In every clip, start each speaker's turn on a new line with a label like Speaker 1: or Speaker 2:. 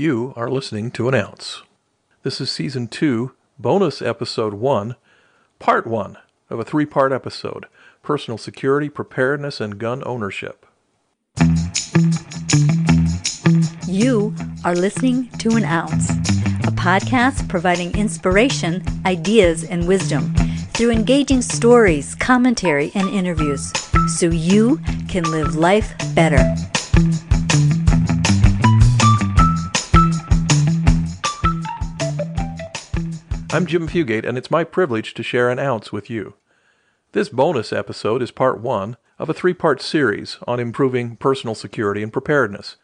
Speaker 1: You are listening to an ounce. This is season two, bonus episode one, part one of a three part episode personal security, preparedness, and gun ownership.
Speaker 2: You are listening to An Ounce, a podcast providing inspiration, ideas, and wisdom through engaging stories, commentary, and interviews so you can live life better.
Speaker 1: I'm Jim Fugate, and it's my privilege to share an ounce with you. This bonus episode is part one of a three part series on improving personal security and preparedness.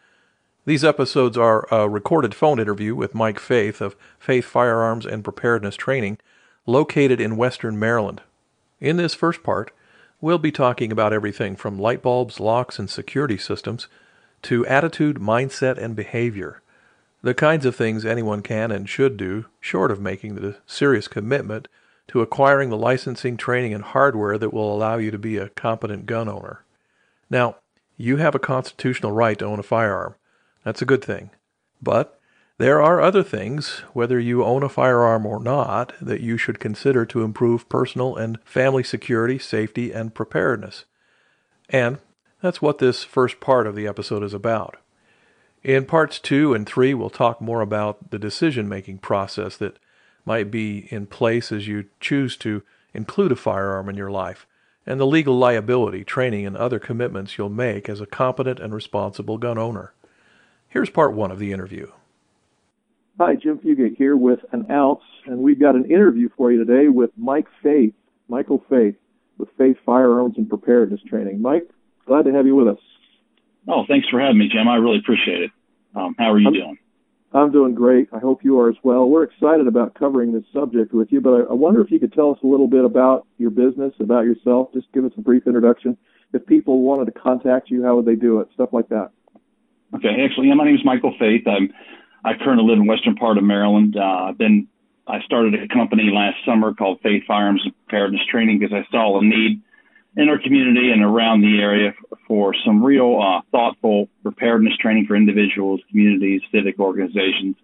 Speaker 1: These episodes are a recorded phone interview with Mike Faith of Faith Firearms and Preparedness Training, located in Western Maryland. In this first part, we'll be talking about everything from light bulbs, locks, and security systems to attitude, mindset, and behavior the kinds of things anyone can and should do, short of making the serious commitment to acquiring the licensing, training, and hardware that will allow you to be a competent gun owner. Now, you have a constitutional right to own a firearm. That's a good thing. But there are other things, whether you own a firearm or not, that you should consider to improve personal and family security, safety, and preparedness. And that's what this first part of the episode is about. In parts two and three, we'll talk more about the decision making process that might be in place as you choose to include a firearm in your life, and the legal liability, training, and other commitments you'll make as a competent and responsible gun owner. Here's part one of the interview.
Speaker 3: Hi, Jim Fugate here with an ounce, and we've got an interview for you today with Mike Faith, Michael Faith, with Faith Firearms and Preparedness Training. Mike, glad to have you with us.
Speaker 4: Oh, thanks for having me, Jim. I really appreciate it. Um, how are you
Speaker 3: I'm,
Speaker 4: doing?
Speaker 3: I'm doing great. I hope you are as well. We're excited about covering this subject with you, but I, I wonder if you could tell us a little bit about your business, about yourself. Just give us a brief introduction. If people wanted to contact you, how would they do it? Stuff like that.
Speaker 4: Okay, actually, Yeah, my name is Michael Faith. I'm I currently live in western part of Maryland. Uh, I've been I started a company last summer called Faith Firearms Preparedness Training because I saw a need in our community and around the area for some real uh, thoughtful preparedness training for individuals, communities, civic organizations.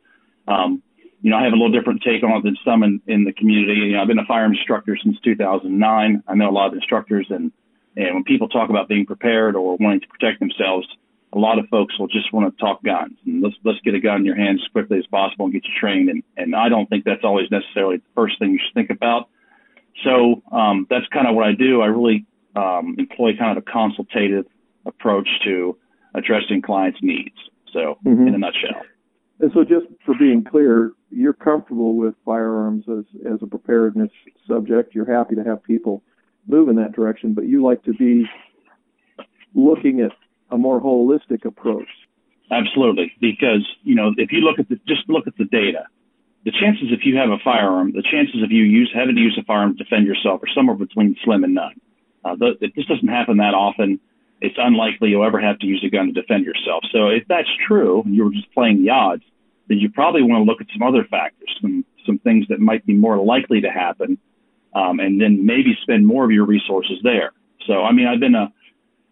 Speaker 4: Um, you know, I have a little different take on it than some in, in the community. You know, I've been a firearms instructor since 2009. I know a lot of instructors, and and when people talk about being prepared or wanting to protect themselves, a lot of folks will just want to talk guns and let's let's get a gun in your hands as quickly as possible and get you trained. And and I don't think that's always necessarily the first thing you should think about. So um, that's kind of what I do. I really um, employ kind of a consultative approach to addressing clients' needs. So, mm-hmm. in a nutshell.
Speaker 3: And so, just for being clear, you're comfortable with firearms as, as a preparedness subject. You're happy to have people move in that direction, but you like to be looking at a more holistic approach.
Speaker 4: Absolutely, because you know if you look at the just look at the data, the chances if you have a firearm, the chances of you use having to use a firearm to defend yourself are somewhere between slim and none. Uh, the, it just doesn't happen that often. It's unlikely you'll ever have to use a gun to defend yourself. So if that's true, and you were just playing the odds, then you probably want to look at some other factors, some some things that might be more likely to happen, um, and then maybe spend more of your resources there. So I mean, I've been a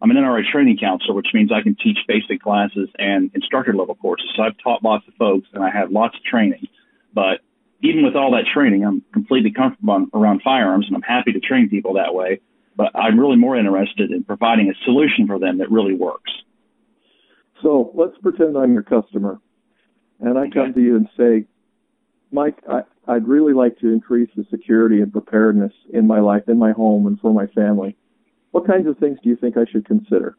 Speaker 4: I'm an NRA training counselor, which means I can teach basic classes and instructor level courses. So I've taught lots of folks and I have lots of training. But even with all that training, I'm completely comfortable around firearms and I'm happy to train people that way but I'm really more interested in providing a solution for them that really works.
Speaker 3: So let's pretend I'm your customer, and I come to you and say, Mike, I, I'd really like to increase the security and preparedness in my life, in my home, and for my family. What kinds of things do you think I should consider?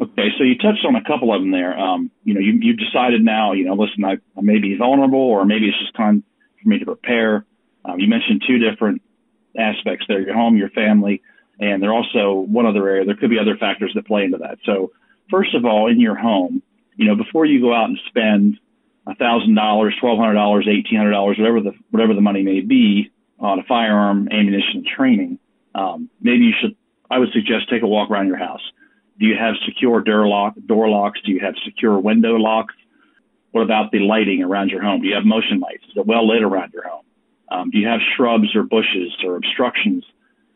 Speaker 4: Okay, so you touched on a couple of them there. Um, you know, you, you've decided now, you know, listen, I, I may be vulnerable, or maybe it's just time for me to prepare. Um, you mentioned two different aspects there your home, your family, and there also one other area. There could be other factors that play into that. So, first of all, in your home, you know, before you go out and spend a thousand dollars, twelve hundred dollars, eighteen hundred dollars, whatever the whatever the money may be on a firearm, ammunition, training, um, maybe you should. I would suggest take a walk around your house. Do you have secure door lock door locks? Do you have secure window locks? What about the lighting around your home? Do you have motion lights? Is it well lit around your home? Um, do you have shrubs or bushes or obstructions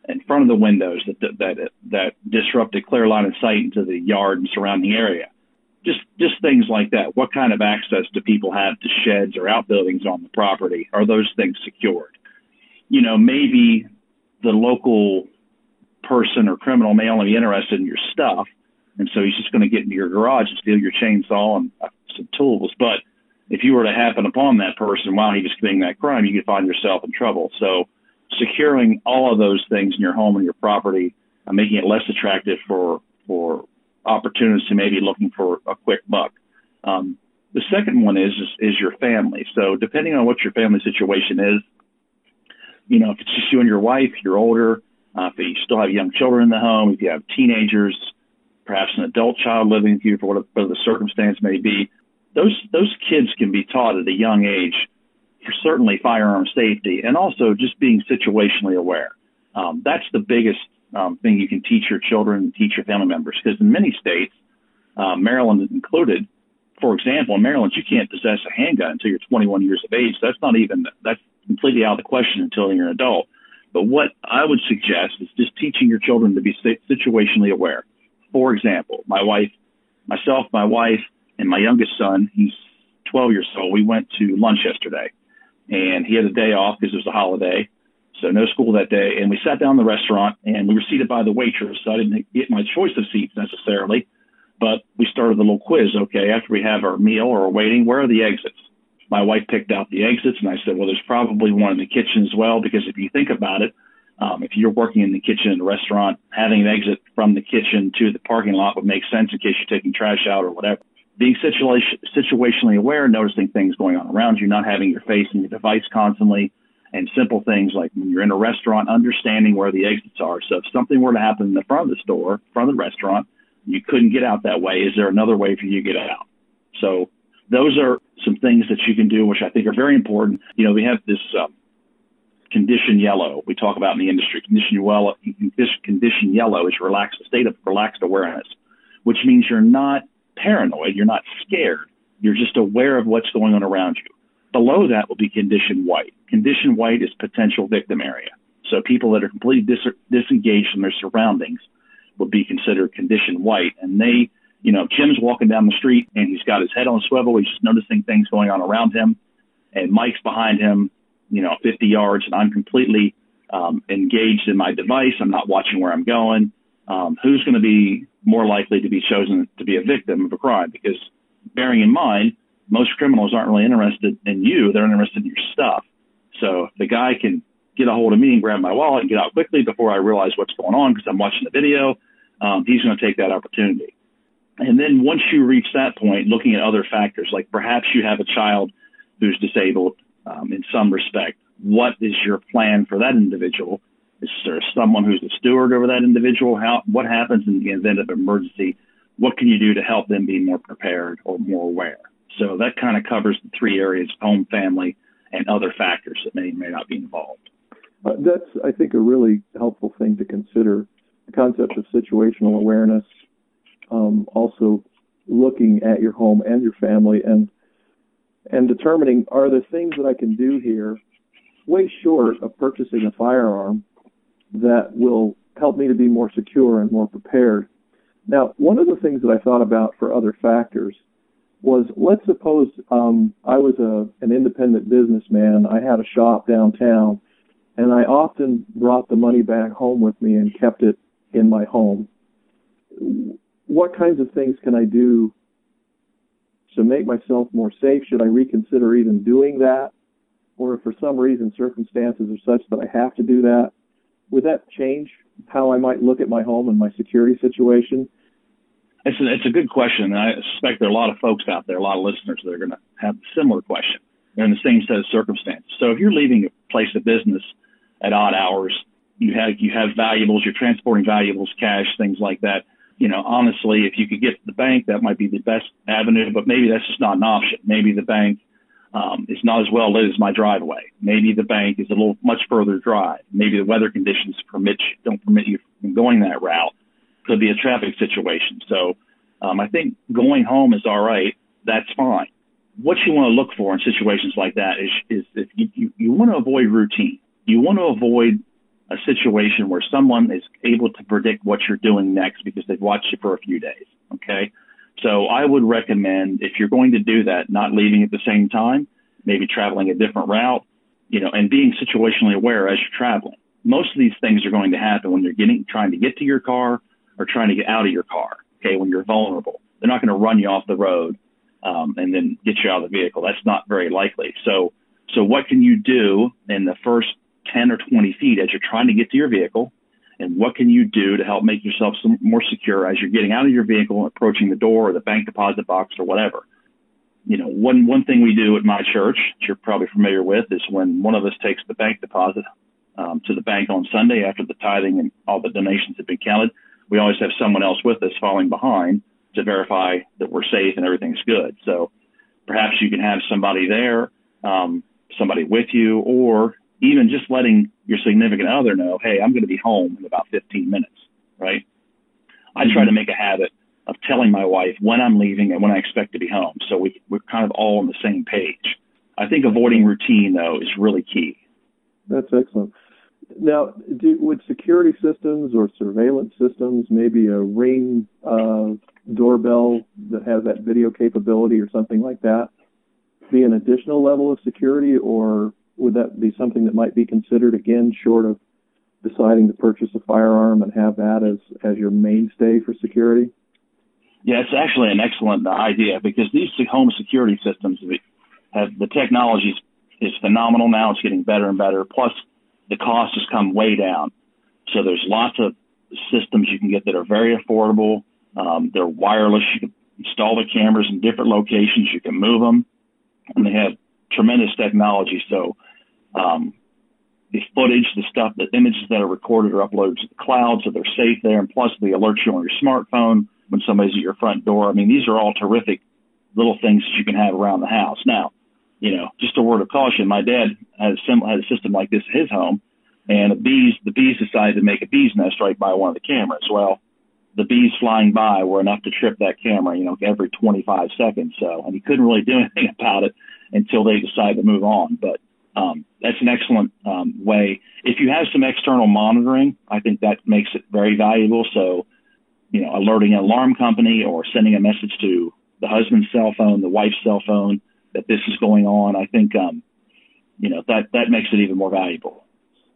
Speaker 4: in front of the windows that, that, that, disrupt a clear line of sight into the yard and surrounding area? just just things like that. What kind of access do people have to sheds or outbuildings on the property? Are those things secured? You know, maybe the local person or criminal may only be interested in your stuff, and so he's just going to get into your garage and steal your chainsaw and uh, some tools. But if you were to happen upon that person while he was committing that crime, you could find yourself in trouble. So securing all of those things in your home and your property, uh, making it less attractive for for opportunists who may be looking for a quick buck. Um, the second one is, is, is your family. So depending on what your family situation is, you know, if it's just you and your wife, you're older. Uh, if you still have young children in the home, if you have teenagers, perhaps an adult child living with you for whatever the circumstance may be, those those kids can be taught at a young age certainly firearm safety and also just being situationally aware. Um, that's the biggest um, thing you can teach your children teach your family members. Because in many states, uh, Maryland included, for example, in Maryland, you can't possess a handgun until you're 21 years of age. That's not even that's completely out of the question until you're an adult. But what I would suggest is just teaching your children to be situationally aware. For example, my wife, myself, my wife, and my youngest son, he's 12 years old. We went to lunch yesterday, and he had a day off because it was a holiday. So no school that day. And we sat down in the restaurant and we were seated by the waitress. So I didn't get my choice of seats necessarily, but we started a little quiz. Okay. After we have our meal or we're waiting, where are the exits? My wife picked out the exits and I said, well, there's probably one in the kitchen as well. Because if you think about it, um, if you're working in the kitchen in a restaurant, having an exit from the kitchen to the parking lot would make sense in case you're taking trash out or whatever. Being situation, situationally aware, noticing things going on around you, not having your face in your device constantly, and simple things like when you're in a restaurant, understanding where the exits are. So if something were to happen in the front of the store, front of the restaurant, you couldn't get out that way. Is there another way for you to get out? So those are some things that you can do, which I think are very important. You know, we have this um, condition yellow we talk about in the industry. Condition yellow, condition yellow is relaxed, state of relaxed awareness, which means you're not paranoid, you're not scared, you're just aware of what's going on around you. Below that will be condition white. Condition white is potential victim area. So people that are completely dis- disengaged from their surroundings would be considered condition white. And they, you know, Jim's walking down the street and he's got his head on a swivel. He's just noticing things going on around him. And Mike's behind him, you know, 50 yards, and I'm completely um, engaged in my device. I'm not watching where I'm going. Um, who's going to be more likely to be chosen to be a victim of a crime? Because bearing in mind, most criminals aren't really interested in you. They're interested in your stuff. So if the guy can get a hold of me and grab my wallet and get out quickly before I realize what's going on because I'm watching the video, um, he's going to take that opportunity. And then once you reach that point, looking at other factors, like perhaps you have a child who's disabled um, in some respect, what is your plan for that individual? Is there someone who's the steward over that individual? How what happens in the event of emergency? What can you do to help them be more prepared or more aware? So that kind of covers the three areas: home, family, and other factors that may or may not be involved.
Speaker 3: Uh, that's, I think, a really helpful thing to consider. The concept of situational awareness, um, also looking at your home and your family, and and determining are there things that I can do here, way short of purchasing a firearm, that will help me to be more secure and more prepared. Now, one of the things that I thought about for other factors was let's suppose um, I was a an independent businessman. I had a shop downtown, and I often brought the money back home with me and kept it in my home. What kinds of things can I do to make myself more safe? Should I reconsider even doing that? Or if for some reason circumstances are such that I have to do that, would that change how I might look at my home and my security situation?
Speaker 4: It's a, it's a good question. I suspect there are a lot of folks out there, a lot of listeners that are going to have a similar question. They're in the same set of circumstances. So if you're leaving a place of business at odd hours, you have you have valuables, you're transporting valuables, cash, things like that. You know, honestly, if you could get to the bank, that might be the best avenue. But maybe that's just not an option. Maybe the bank um, is not as well lit as my driveway. Maybe the bank is a little much further drive. Maybe the weather conditions permit don't permit you from going that route could be a traffic situation. So um, I think going home is all right. That's fine. What you want to look for in situations like that is, is if you, you, you want to avoid routine. You want to avoid a situation where someone is able to predict what you're doing next because they've watched you for a few days. Okay. So I would recommend if you're going to do that, not leaving at the same time, maybe traveling a different route, you know, and being situationally aware as you're traveling. Most of these things are going to happen when you're getting trying to get to your car or trying to get out of your car. Okay, when you're vulnerable, they're not going to run you off the road um, and then get you out of the vehicle. That's not very likely. So, so what can you do in the first 10 or 20 feet as you're trying to get to your vehicle? And what can you do to help make yourself more secure as you're getting out of your vehicle, and approaching the door or the bank deposit box or whatever? You know, one, one thing we do at my church, that you're probably familiar with, is when one of us takes the bank deposit um, to the bank on Sunday after the tithing and all the donations have been counted, we always have someone else with us falling behind to verify that we're safe and everything's good. So perhaps you can have somebody there, um, somebody with you, or even just letting your significant other know, hey, I'm going to be home in about 15 minutes, right? I try to mm-hmm. make a habit of telling my wife when I'm leaving and when I expect to be home. So we, we're kind of all on the same page. I think avoiding routine, though, is really key.
Speaker 3: That's excellent. Now, do, would security systems or surveillance systems, maybe a ring uh, doorbell that has that video capability or something like that, be an additional level of security, or would that be something that might be considered again, short of deciding to purchase a firearm and have that as as your mainstay for security?
Speaker 4: Yeah, it's actually an excellent idea because these home security systems have the technology is phenomenal now. It's getting better and better. Plus, the cost has come way down. So there's lots of systems you can get that are very affordable. Um, they're wireless. You can install the cameras in different locations. You can move them, and they have tremendous technology. So um, the footage, the stuff, the images that are recorded are uploaded to the cloud, so they're safe there. And plus, they alert you on your smartphone when somebody's at your front door. I mean, these are all terrific little things that you can have around the house. Now, you know, just a word of caution. My dad had a, sim- had a system like this at his home, and the bees the bees decided to make a bee's nest right by one of the cameras. Well, the bees flying by were enough to trip that camera, you know, every 25 seconds. So, and he couldn't really do anything about it until they decided to move on. But um, that's an excellent um, way. If you have some external monitoring, I think that makes it very valuable. So, you know, alerting an alarm company or sending a message to the husband's cell phone, the wife's cell phone that this is going on. I think, um, you know, that that makes it even more valuable.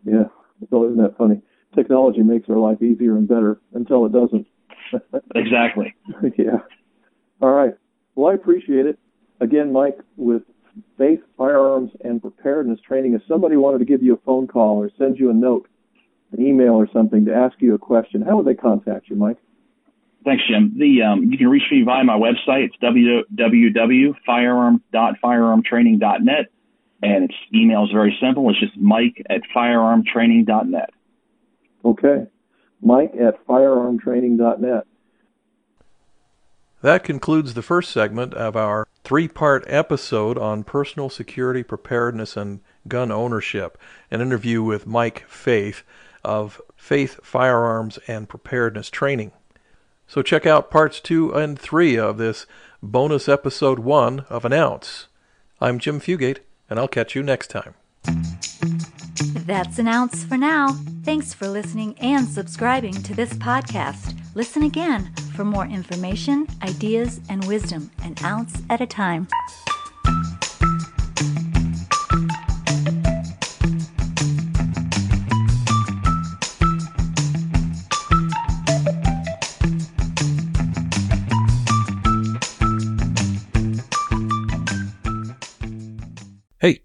Speaker 3: Yeah. So isn't that funny? Technology makes our life easier and better until it doesn't.
Speaker 4: exactly.
Speaker 3: yeah. All right. Well, I appreciate it. Again, Mike, with Faith Firearms and Preparedness Training, if somebody wanted to give you a phone call or send you a note, an email or something to ask you a question, how would they contact you, Mike?
Speaker 4: Thanks, Jim. The um, you can reach me via my website. It's www.firearm.firearmtraining.net, and its email is very simple. It's just Mike at firearmtraining.net.
Speaker 3: Okay, Mike at firearmtraining.net.
Speaker 1: That concludes the first segment of our three-part episode on personal security preparedness and gun ownership. An interview with Mike Faith of Faith Firearms and Preparedness Training. So check out parts two and three of this bonus episode one of An Ounce. I'm Jim Fugate, and I'll catch you next time.
Speaker 2: That's an ounce for now. Thanks for listening and subscribing to this podcast. Listen again for more information, ideas, and wisdom, an ounce at a time.